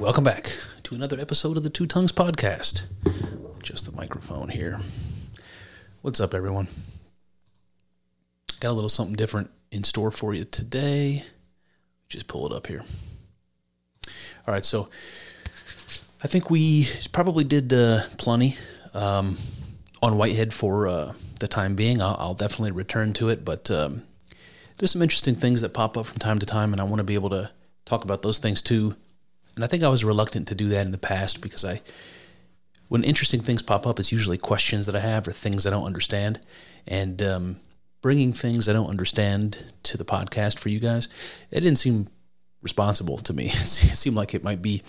Welcome back to another episode of the Two Tongues Podcast. Just the microphone here. What's up, everyone? Got a little something different in store for you today. Just pull it up here. All right, so I think we probably did uh, plenty um, on Whitehead for uh, the time being. I'll, I'll, definitely return to it, but um, there's some interesting things that pop up from time to time, and I want to be able to talk about those things too and I think I was reluctant to do that in the past because I, when interesting things pop up, it's usually questions that I have or things I don't understand. And um, bringing things I don't understand to the podcast for you guys, it didn't seem responsible to me. It seemed like it might be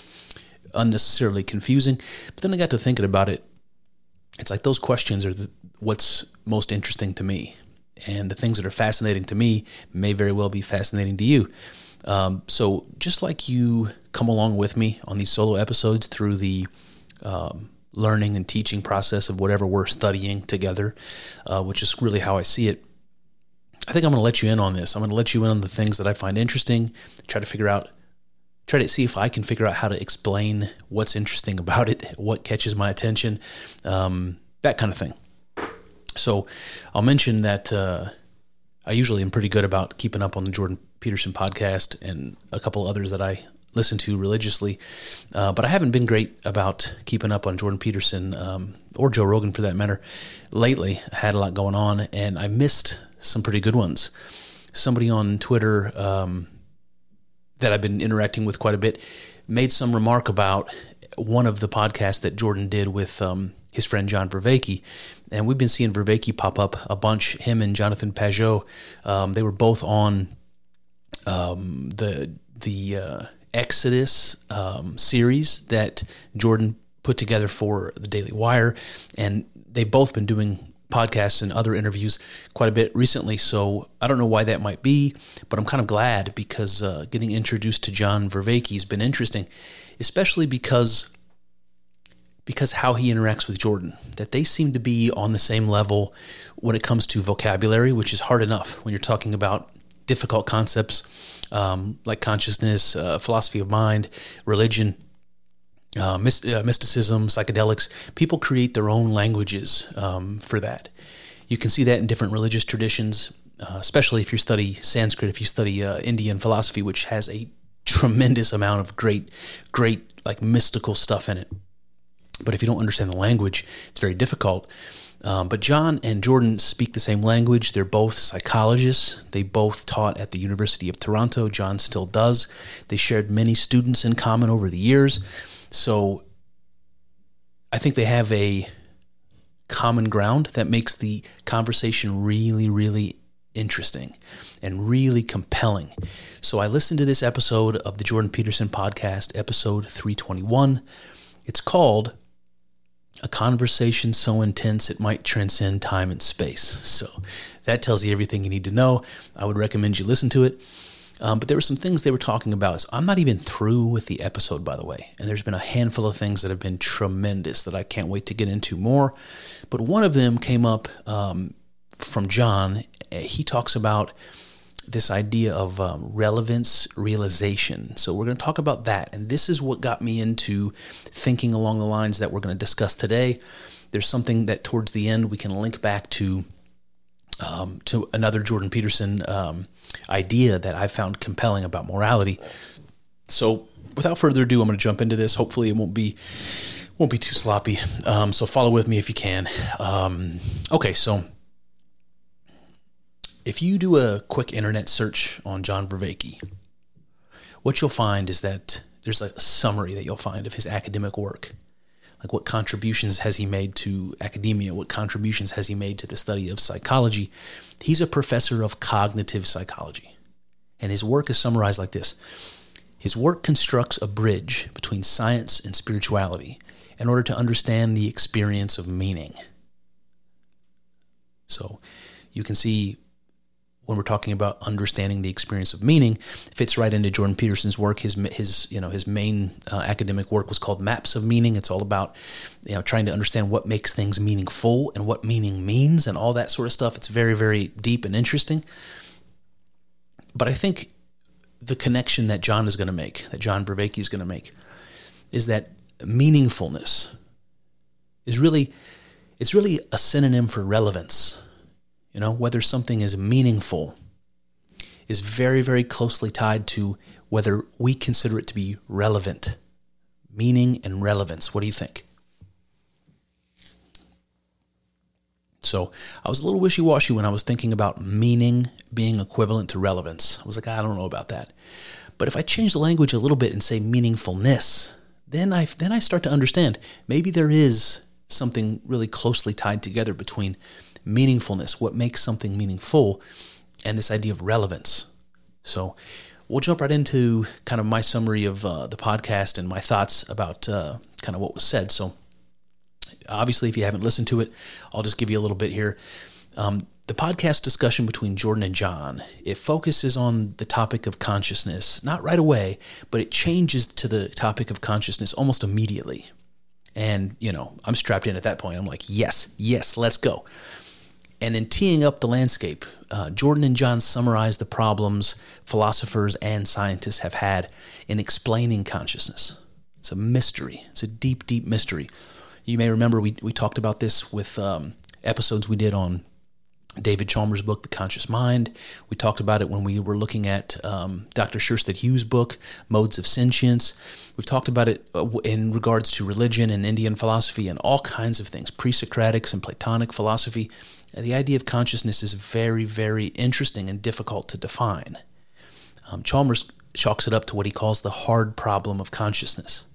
unnecessarily confusing. But then I got to thinking about it. It's like those questions are the, what's most interesting to me. And the things that are fascinating to me may very well be fascinating to you. Um, so just like you come along with me on these solo episodes through the um, learning and teaching process of whatever we're studying together, uh, which is really how I see it. I think I'm going to let you in on this. I'm going to let you in on the things that I find interesting, try to figure out, try to see if I can figure out how to explain what's interesting about it, what catches my attention, um, that kind of thing. So I'll mention that uh, I usually am pretty good about keeping up on the Jordan Peterson podcast and a couple others that I listen to religiously. Uh, but I haven't been great about keeping up on Jordan Peterson um, or Joe Rogan for that matter lately. I had a lot going on and I missed some pretty good ones. Somebody on Twitter um, that I've been interacting with quite a bit made some remark about one of the podcasts that Jordan did with um, his friend John Vervaeke. And we've been seeing Vervaeke pop up a bunch. Him and Jonathan Pageau, um, they were both on um, the the uh, Exodus um, series that Jordan put together for the Daily Wire, and they've both been doing podcasts and other interviews quite a bit recently. So I don't know why that might be, but I'm kind of glad because uh, getting introduced to John Vervaeke has been interesting, especially because because how he interacts with Jordan. That they seem to be on the same level when it comes to vocabulary, which is hard enough when you're talking about difficult concepts um, like consciousness, uh, philosophy of mind, religion, uh, myst- uh, mysticism, psychedelics. People create their own languages um, for that. You can see that in different religious traditions, uh, especially if you study Sanskrit, if you study uh, Indian philosophy, which has a tremendous amount of great, great like mystical stuff in it. But if you don't understand the language, it's very difficult. Um, but John and Jordan speak the same language. They're both psychologists. They both taught at the University of Toronto. John still does. They shared many students in common over the years. So I think they have a common ground that makes the conversation really, really interesting and really compelling. So I listened to this episode of the Jordan Peterson podcast, episode 321. It's called a conversation so intense it might transcend time and space. So that tells you everything you need to know. I would recommend you listen to it. Um, but there were some things they were talking about. So I'm not even through with the episode, by the way. And there's been a handful of things that have been tremendous that I can't wait to get into more. But one of them came up um, from John. He talks about this idea of um, relevance realization. So, we're going to talk about that. And this is what got me into thinking along the lines that we're going to discuss today. There's something that towards the end we can link back to. Um, to another Jordan Peterson um, idea that I found compelling about morality. So without further ado, I'm going to jump into this. Hopefully, it won't be won't be too sloppy. Um, so follow with me if you can. Um, okay, so if you do a quick internet search on John Vervaeke, what you'll find is that there's a summary that you'll find of his academic work. Like what contributions has he made to academia? What contributions has he made to the study of psychology? He's a professor of cognitive psychology. And his work is summarized like this His work constructs a bridge between science and spirituality in order to understand the experience of meaning. So you can see when we're talking about understanding the experience of meaning fits right into Jordan Peterson's work. His his you know his main uh, academic work was called Maps of Meaning. It's all about you know trying to understand what makes things meaningful and what meaning means and all that sort of stuff. It's very very deep and interesting. But I think the connection that John is going to make, that John Vervaeke is going to make, is that meaningfulness is really it's really a synonym for relevance you know, whether something is meaningful is very, very closely tied to whether we consider it to be relevant. Meaning and relevance. What do you think? So I was a little wishy washy when I was thinking about meaning being equivalent to relevance. I was like, I don't know about that. But if I change the language a little bit and say meaningfulness, then I then I start to understand maybe there is something really closely tied together between meaningfulness, what makes something meaningful, and this idea of relevance. So we'll jump right into kind of my summary of uh, the podcast and my thoughts about uh, kind of what was said. So obviously, if you haven't listened to it, I'll just give you a little bit here. Um, the podcast discussion between Jordan and John, it focuses on the topic of consciousness, not right away, but it changes to the topic of consciousness almost immediately. And, you know, I'm strapped in at that point. I'm like, yes, yes, let's go. And in teeing up the landscape, uh, Jordan and John summarize the problems philosophers and scientists have had in explaining consciousness. It's a mystery, it's a deep, deep mystery. You may remember we, we talked about this with um, episodes we did on David Chalmers' book, The Conscious Mind. We talked about it when we were looking at um, Dr. Sjöstedt-Hughes' book, Modes of Sentience. We've talked about it uh, in regards to religion and Indian philosophy and all kinds of things, pre Socratics and Platonic philosophy. And the idea of consciousness is very, very interesting and difficult to define. Um, Chalmers chalks it up to what he calls the hard problem of consciousness.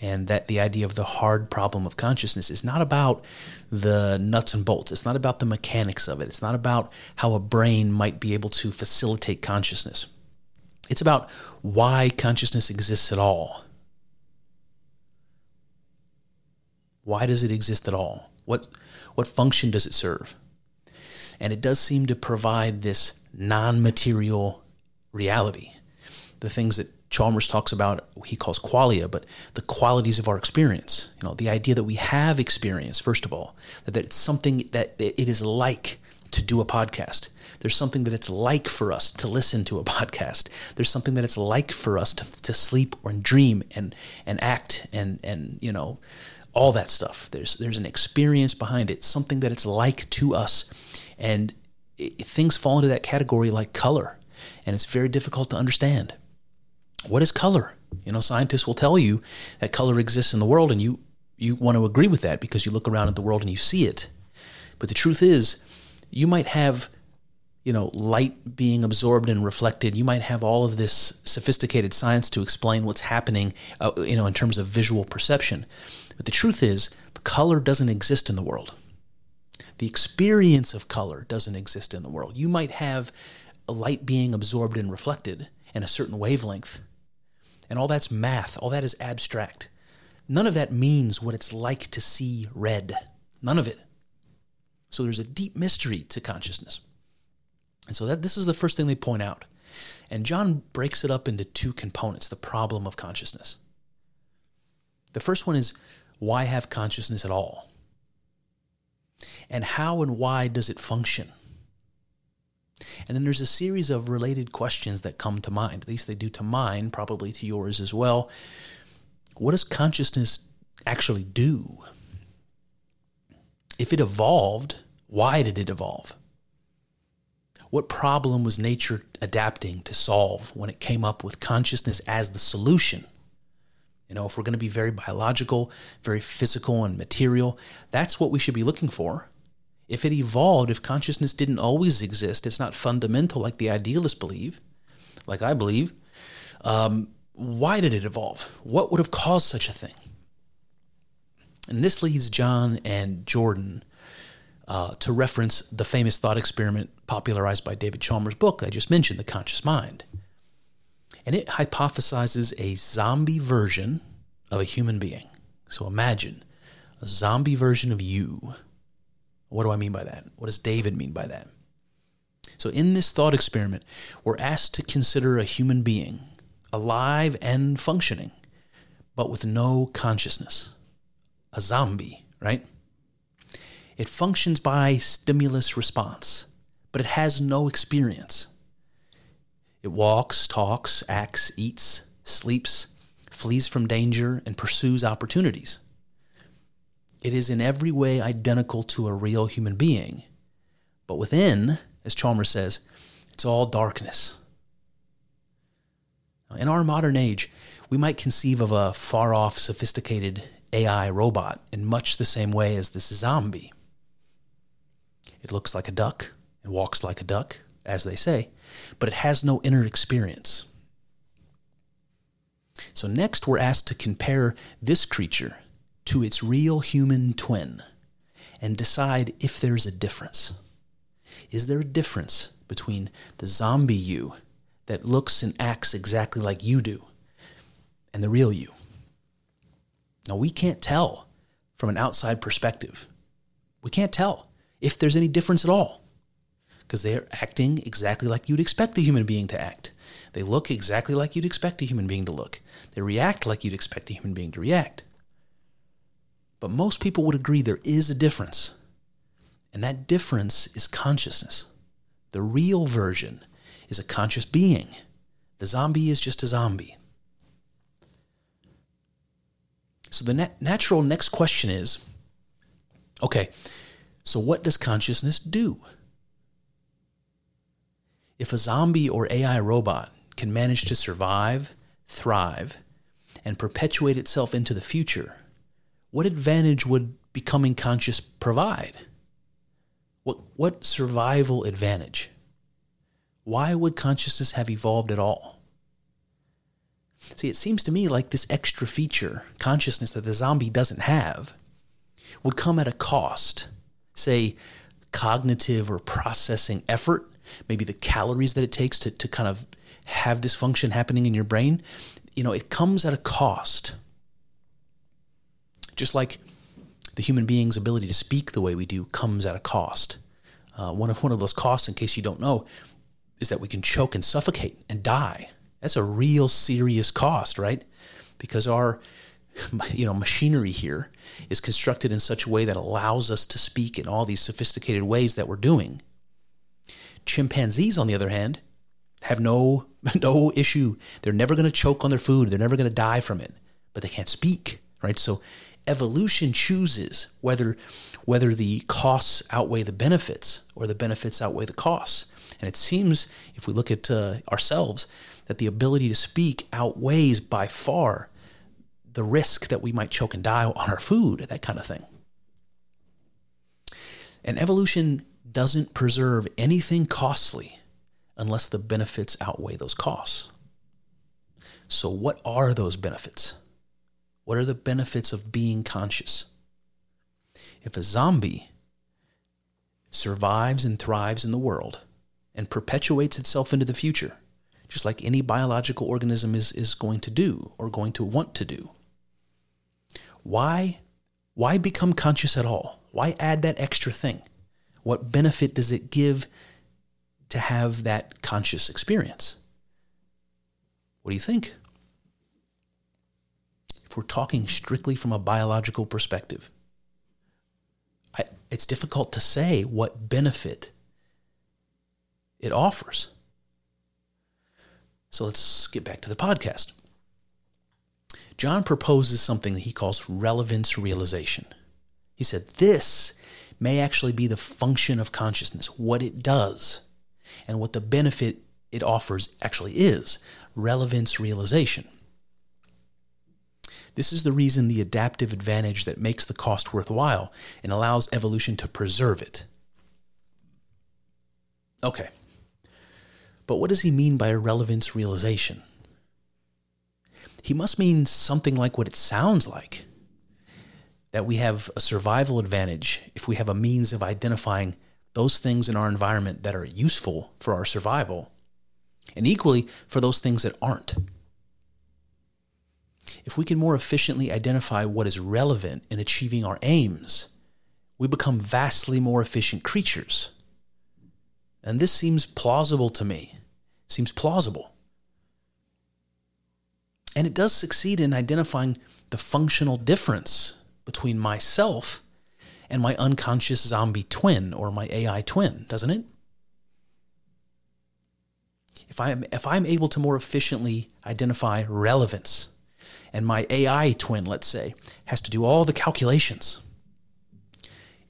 And that the idea of the hard problem of consciousness is not about the nuts and bolts. It's not about the mechanics of it. It's not about how a brain might be able to facilitate consciousness. It's about why consciousness exists at all. Why does it exist at all? What what function does it serve? And it does seem to provide this non material reality. The things that Chalmers talks about, he calls qualia, but the qualities of our experience. You know, the idea that we have experience, first of all, that it's something that it is like to do a podcast. There's something that it's like for us to listen to a podcast. There's something that it's like for us to, to sleep or dream and, and act and, and, you know, all that stuff. There's there's an experience behind it, something that it's like to us, and it, things fall into that category like color, and it's very difficult to understand. What is color? You know, scientists will tell you that color exists in the world, and you you want to agree with that because you look around at the world and you see it. But the truth is, you might have you know light being absorbed and reflected you might have all of this sophisticated science to explain what's happening uh, you know in terms of visual perception but the truth is, the color doesn't exist in the world. The experience of color doesn't exist in the world. You might have light being absorbed and reflected in a certain wavelength, and all that's math, all that is abstract. None of that means what it's like to see red. None of it. So there's a deep mystery to consciousness. And so that this is the first thing they point out. And John breaks it up into two components, the problem of consciousness. The first one is why have consciousness at all? And how and why does it function? And then there's a series of related questions that come to mind. At least they do to mine, probably to yours as well. What does consciousness actually do? If it evolved, why did it evolve? What problem was nature adapting to solve when it came up with consciousness as the solution? You know, if we're going to be very biological, very physical and material, that's what we should be looking for. If it evolved, if consciousness didn't always exist, it's not fundamental like the idealists believe, like I believe. Um, why did it evolve? What would have caused such a thing? And this leads John and Jordan uh, to reference the famous thought experiment popularized by David Chalmers' book I just mentioned, The Conscious Mind. And it hypothesizes a zombie version of a human being. So imagine a zombie version of you. What do I mean by that? What does David mean by that? So, in this thought experiment, we're asked to consider a human being, alive and functioning, but with no consciousness. A zombie, right? It functions by stimulus response, but it has no experience. It walks, talks, acts, eats, sleeps, flees from danger, and pursues opportunities. It is in every way identical to a real human being. But within, as Chalmers says, it's all darkness. In our modern age, we might conceive of a far off, sophisticated AI robot in much the same way as this zombie. It looks like a duck and walks like a duck, as they say, but it has no inner experience. So, next, we're asked to compare this creature to its real human twin and decide if there's a difference. Is there a difference between the zombie you that looks and acts exactly like you do and the real you? Now, we can't tell from an outside perspective. We can't tell if there's any difference at all. Because they're acting exactly like you'd expect a human being to act. They look exactly like you'd expect a human being to look. They react like you'd expect a human being to react. But most people would agree there is a difference. And that difference is consciousness. The real version is a conscious being. The zombie is just a zombie. So the nat- natural next question is okay, so, what does consciousness do? If a zombie or AI robot can manage to survive, thrive, and perpetuate itself into the future, what advantage would becoming conscious provide? What, what survival advantage? Why would consciousness have evolved at all? See, it seems to me like this extra feature, consciousness that the zombie doesn't have, would come at a cost say, cognitive or processing effort, maybe the calories that it takes to, to kind of have this function happening in your brain, you know, it comes at a cost. Just like the human being's ability to speak the way we do comes at a cost. Uh, one of one of those costs, in case you don't know, is that we can choke and suffocate and die. That's a real serious cost, right? Because our you know machinery here is constructed in such a way that allows us to speak in all these sophisticated ways that we're doing. Chimpanzees, on the other hand, have no no issue. They're never going to choke on their food. They're never going to die from it, but they can't speak, right? So evolution chooses whether whether the costs outweigh the benefits or the benefits outweigh the costs. And it seems, if we look at uh, ourselves, that the ability to speak outweighs by far the risk that we might choke and die on our food, that kind of thing. And evolution doesn't preserve anything costly unless the benefits outweigh those costs. So, what are those benefits? What are the benefits of being conscious? If a zombie survives and thrives in the world and perpetuates itself into the future, just like any biological organism is, is going to do or going to want to do, why why become conscious at all? Why add that extra thing? What benefit does it give to have that conscious experience? What do you think? If we're talking strictly from a biological perspective, I, it's difficult to say what benefit it offers. So let's get back to the podcast. John proposes something that he calls relevance realization. He said, This may actually be the function of consciousness, what it does, and what the benefit it offers actually is relevance realization. This is the reason the adaptive advantage that makes the cost worthwhile and allows evolution to preserve it. Okay. But what does he mean by irrelevance realization? He must mean something like what it sounds like that we have a survival advantage if we have a means of identifying those things in our environment that are useful for our survival, and equally for those things that aren't. If we can more efficiently identify what is relevant in achieving our aims, we become vastly more efficient creatures. And this seems plausible to me. Seems plausible. And it does succeed in identifying the functional difference between myself and my unconscious zombie twin or my AI twin, doesn't it? If I'm if I'm able to more efficiently identify relevance and my AI twin, let's say, has to do all the calculations,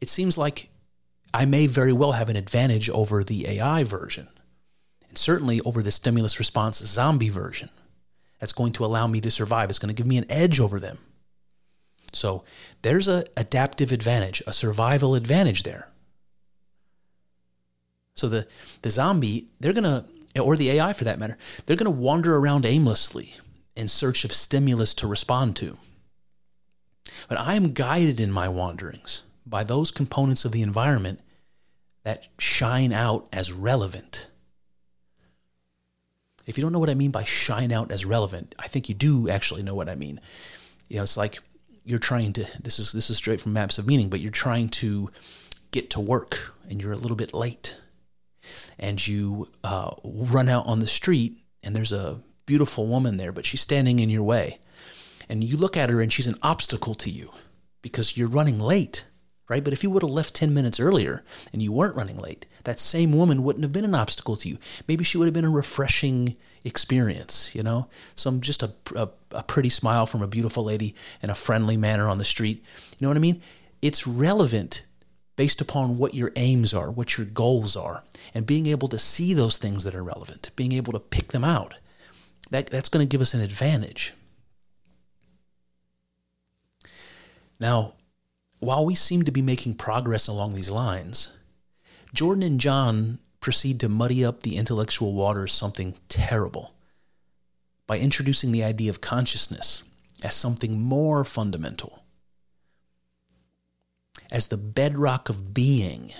it seems like I may very well have an advantage over the AI version, and certainly over the stimulus response zombie version. That's going to allow me to survive. It's going to give me an edge over them. So there's a adaptive advantage, a survival advantage there. So the the zombie, they're gonna, or the AI for that matter, they're gonna wander around aimlessly in search of stimulus to respond to. But I am guided in my wanderings by those components of the environment that shine out as relevant. If you don't know what I mean by shine out as relevant, I think you do actually know what I mean. You know, it's like you're trying to this is this is straight from maps of meaning but you're trying to get to work and you're a little bit late and you uh, run out on the street and there's a beautiful woman there but she's standing in your way and you look at her and she's an obstacle to you because you're running late right but if you would have left 10 minutes earlier and you weren't running late that same woman wouldn't have been an obstacle to you maybe she would have been a refreshing experience, you know? Some just a, a, a pretty smile from a beautiful lady and a friendly manner on the street. You know what I mean? It's relevant based upon what your aims are, what your goals are, and being able to see those things that are relevant, being able to pick them out. That, that's going to give us an advantage. Now, while we seem to be making progress along these lines, Jordan and John proceed to muddy up the intellectual waters something terrible by introducing the idea of consciousness as something more fundamental, as the bedrock of being.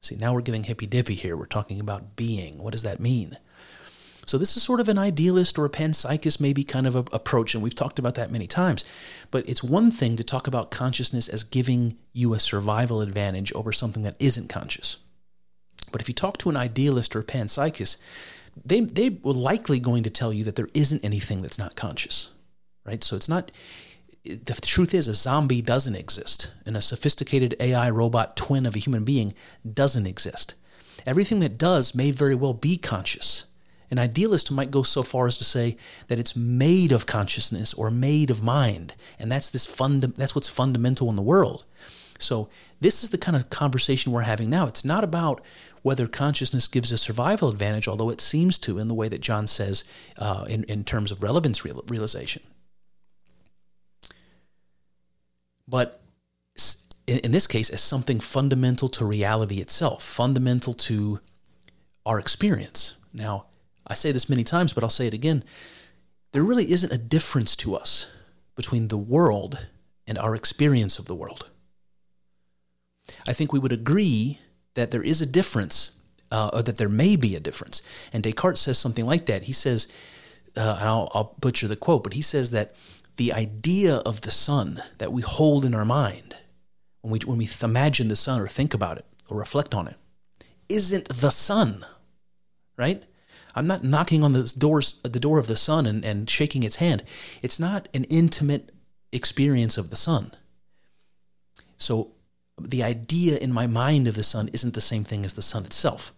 See, now we're getting hippy dippy here. We're talking about being. What does that mean? So, this is sort of an idealist or a panpsychist, maybe kind of approach, and we've talked about that many times. But it's one thing to talk about consciousness as giving you a survival advantage over something that isn't conscious. But if you talk to an idealist or a panpsychist, they they were likely going to tell you that there isn't anything that's not conscious, right? So it's not. The truth is, a zombie doesn't exist, and a sophisticated AI robot twin of a human being doesn't exist. Everything that does may very well be conscious. An idealist might go so far as to say that it's made of consciousness or made of mind, and that's this funda- that's what's fundamental in the world. So this is the kind of conversation we're having now. It's not about whether consciousness gives a survival advantage, although it seems to in the way that John says uh, in, in terms of relevance real, realization. But in, in this case, as something fundamental to reality itself, fundamental to our experience. Now, I say this many times, but I'll say it again. There really isn't a difference to us between the world and our experience of the world. I think we would agree that there is a difference, uh, or that there may be a difference. And Descartes says something like that. He says, uh, and I'll, I'll butcher the quote, but he says that the idea of the sun that we hold in our mind when we when we imagine the sun or think about it or reflect on it isn't the sun, right? I'm not knocking on the doors the door of the sun and, and shaking its hand. It's not an intimate experience of the sun. So the idea in my mind of the sun isn't the same thing as the sun itself.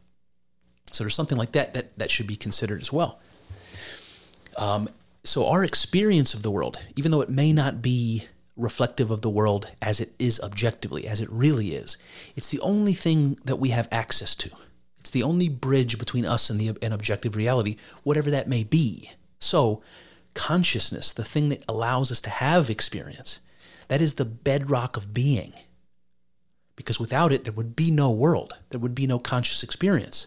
So there's something like that that, that should be considered as well. Um, so our experience of the world, even though it may not be reflective of the world as it is objectively, as it really is, it's the only thing that we have access to. It's the only bridge between us and the an objective reality, whatever that may be. So consciousness, the thing that allows us to have experience, that is the bedrock of being. Because without it, there would be no world, there would be no conscious experience.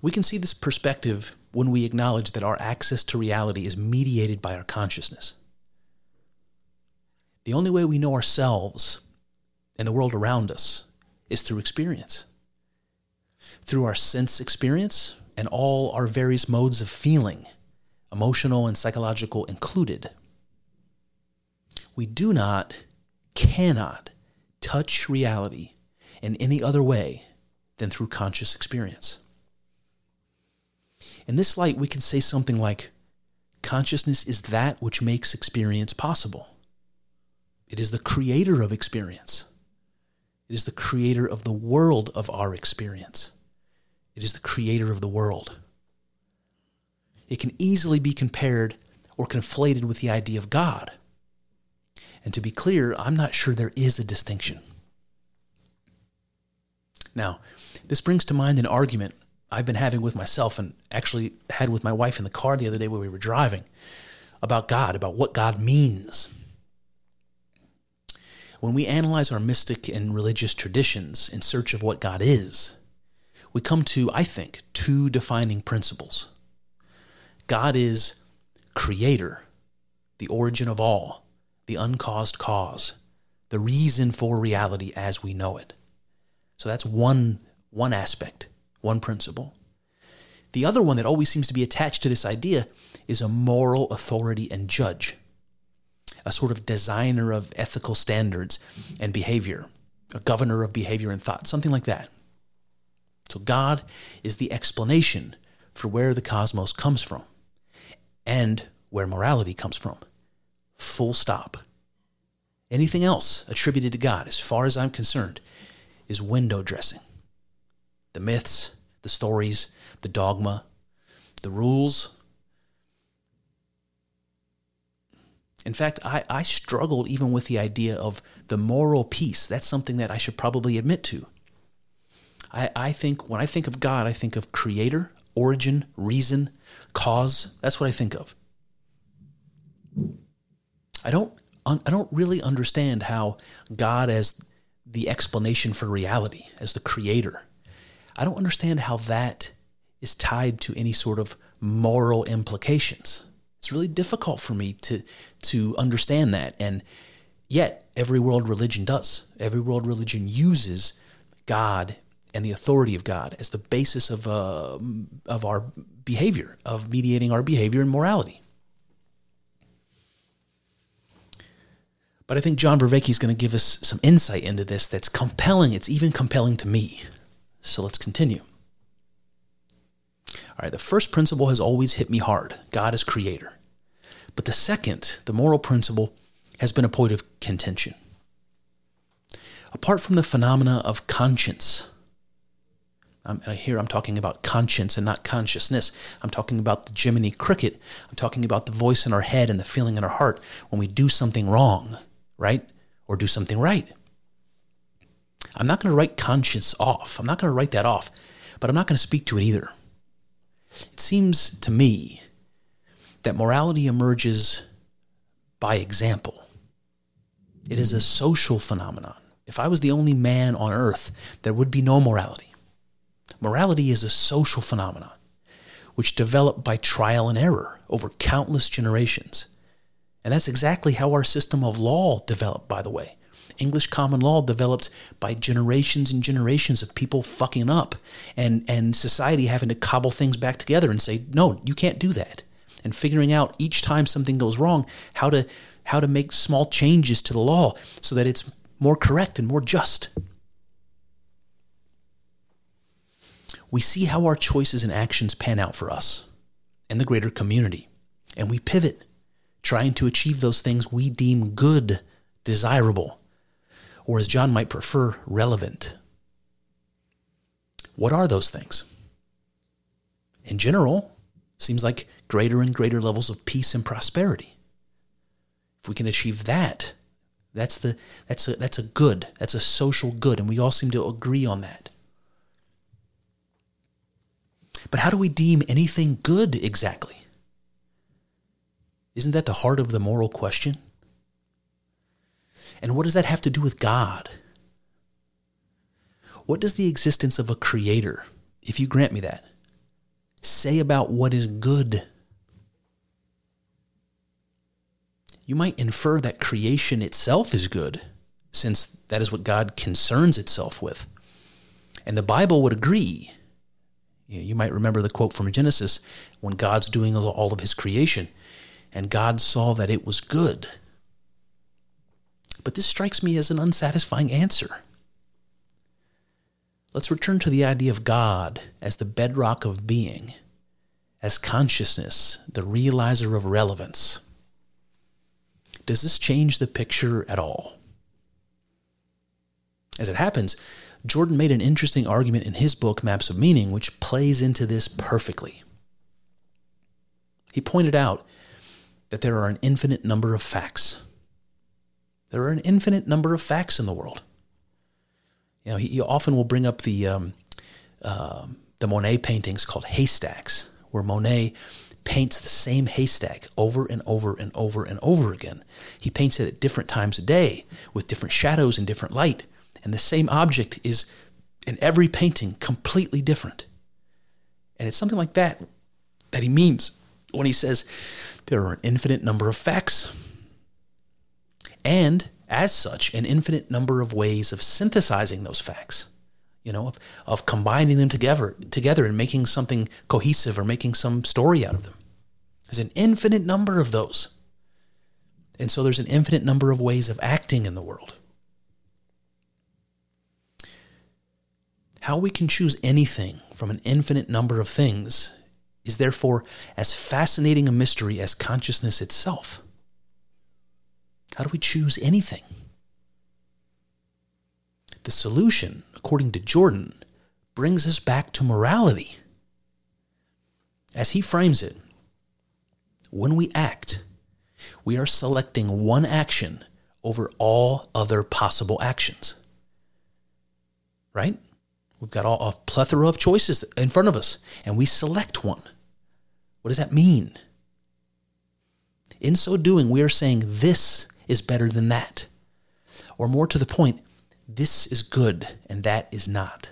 We can see this perspective when we acknowledge that our access to reality is mediated by our consciousness. The only way we know ourselves and the world around us is through experience. Through our sense experience and all our various modes of feeling, emotional and psychological included. We do not, cannot touch reality in any other way than through conscious experience. In this light, we can say something like consciousness is that which makes experience possible. It is the creator of experience. It is the creator of the world of our experience. It is the creator of the world. It can easily be compared or conflated with the idea of God. And to be clear, I'm not sure there is a distinction. Now, this brings to mind an argument I've been having with myself and actually had with my wife in the car the other day when we were driving about God, about what God means. When we analyze our mystic and religious traditions in search of what God is, we come to, I think, two defining principles. God is creator, the origin of all, the uncaused cause, the reason for reality as we know it. So that's one, one aspect one principle. The other one that always seems to be attached to this idea is a moral authority and judge, a sort of designer of ethical standards and behavior, a governor of behavior and thought, something like that. So God is the explanation for where the cosmos comes from and where morality comes from. Full stop. Anything else attributed to God, as far as I'm concerned, is window dressing the myths, the stories, the dogma, the rules. In fact, I, I struggled even with the idea of the moral piece. That's something that I should probably admit to. I, I think when I think of God, I think of creator, origin, reason, cause. That's what I think of. I don't I don't really understand how God as the explanation for reality, as the creator, I don't understand how that is tied to any sort of moral implications. It's really difficult for me to to understand that and yet every world religion does. Every world religion uses God and the authority of God as the basis of uh, of our behavior, of mediating our behavior and morality. But I think John Vervaeke is going to give us some insight into this that's compelling. It's even compelling to me. So let's continue. All right, the first principle has always hit me hard God is creator. But the second, the moral principle, has been a point of contention. Apart from the phenomena of conscience, I'm, here I'm talking about conscience and not consciousness. I'm talking about the Jiminy Cricket. I'm talking about the voice in our head and the feeling in our heart when we do something wrong, right? Or do something right. I'm not going to write conscience off. I'm not going to write that off, but I'm not going to speak to it either. It seems to me that morality emerges by example. It is a social phenomenon. If I was the only man on earth, there would be no morality. Morality is a social phenomenon which developed by trial and error over countless generations. And that's exactly how our system of law developed, by the way. English common law developed by generations and generations of people fucking up and, and society having to cobble things back together and say, no, you can't do that. And figuring out each time something goes wrong, how to how to make small changes to the law so that it's more correct and more just. We see how our choices and actions pan out for us and the greater community, and we pivot, trying to achieve those things we deem good, desirable, or as John might prefer, relevant. What are those things? In general, seems like greater and greater levels of peace and prosperity. If we can achieve that, that's the that's a that's a good. That's a social good, and we all seem to agree on that. But how do we deem anything good exactly? Isn't that the heart of the moral question? And what does that have to do with God? What does the existence of a creator, if you grant me that, say about what is good? You might infer that creation itself is good, since that is what God concerns itself with. And the Bible would agree. You might remember the quote from Genesis when God's doing all of his creation, and God saw that it was good. But this strikes me as an unsatisfying answer. Let's return to the idea of God as the bedrock of being, as consciousness, the realizer of relevance. Does this change the picture at all? As it happens, Jordan made an interesting argument in his book, Maps of Meaning, which plays into this perfectly. He pointed out that there are an infinite number of facts. There are an infinite number of facts in the world. You know, he, he often will bring up the um, uh, the Monet paintings called haystacks, where Monet paints the same haystack over and over and over and over again. He paints it at different times a day with different shadows and different light, and the same object is in every painting completely different. And it's something like that that he means when he says there are an infinite number of facts. And as such, an infinite number of ways of synthesizing those facts, you know, of, of combining them together, together and making something cohesive or making some story out of them. There's an infinite number of those. And so there's an infinite number of ways of acting in the world. How we can choose anything from an infinite number of things is therefore as fascinating a mystery as consciousness itself. How do we choose anything? The solution, according to Jordan, brings us back to morality. As he frames it, when we act, we are selecting one action over all other possible actions. Right? We've got all, a plethora of choices in front of us, and we select one. What does that mean? In so doing, we are saying this is better than that. Or more to the point, this is good and that is not.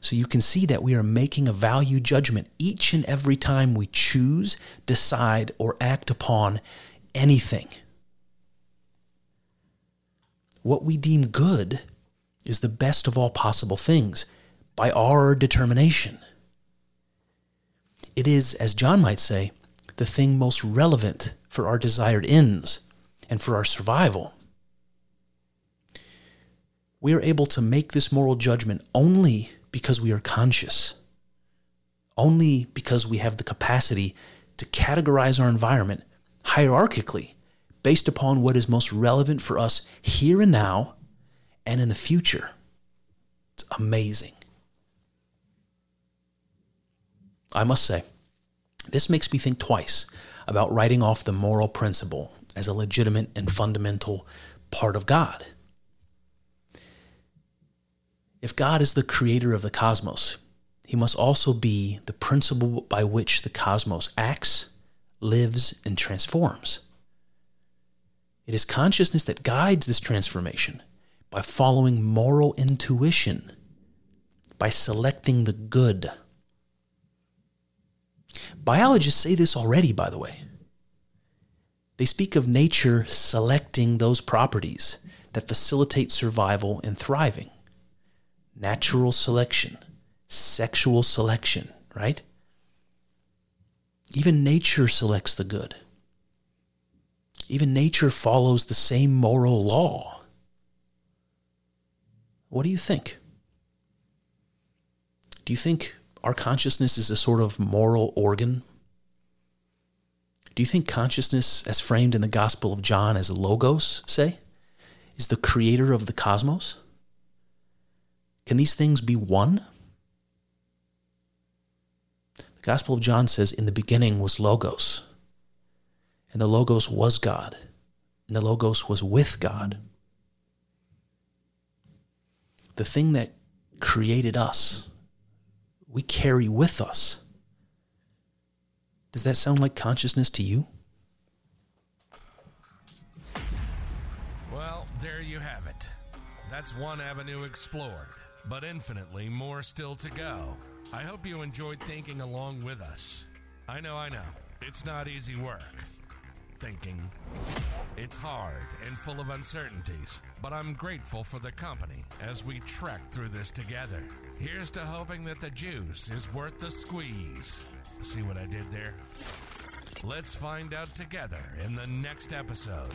So you can see that we are making a value judgment each and every time we choose, decide, or act upon anything. What we deem good is the best of all possible things by our determination. It is, as John might say, the thing most relevant for our desired ends and for our survival. We are able to make this moral judgment only because we are conscious, only because we have the capacity to categorize our environment hierarchically based upon what is most relevant for us here and now and in the future. It's amazing. I must say, this makes me think twice about writing off the moral principle as a legitimate and fundamental part of God. If God is the creator of the cosmos, he must also be the principle by which the cosmos acts, lives, and transforms. It is consciousness that guides this transformation by following moral intuition, by selecting the good. Biologists say this already, by the way. They speak of nature selecting those properties that facilitate survival and thriving. Natural selection, sexual selection, right? Even nature selects the good. Even nature follows the same moral law. What do you think? Do you think our consciousness is a sort of moral organ? Do you think consciousness, as framed in the Gospel of John as logos, say, is the creator of the cosmos? Can these things be one? The Gospel of John says, In the beginning was Logos, and the Logos was God, and the Logos was with God. The thing that created us we carry with us. Does that sound like consciousness to you? Well, there you have it. That's one avenue explored, but infinitely more still to go. I hope you enjoyed thinking along with us. I know, I know, it's not easy work. Thinking. It's hard and full of uncertainties, but I'm grateful for the company as we trek through this together. Here's to hoping that the juice is worth the squeeze. See what I did there? Let's find out together in the next episode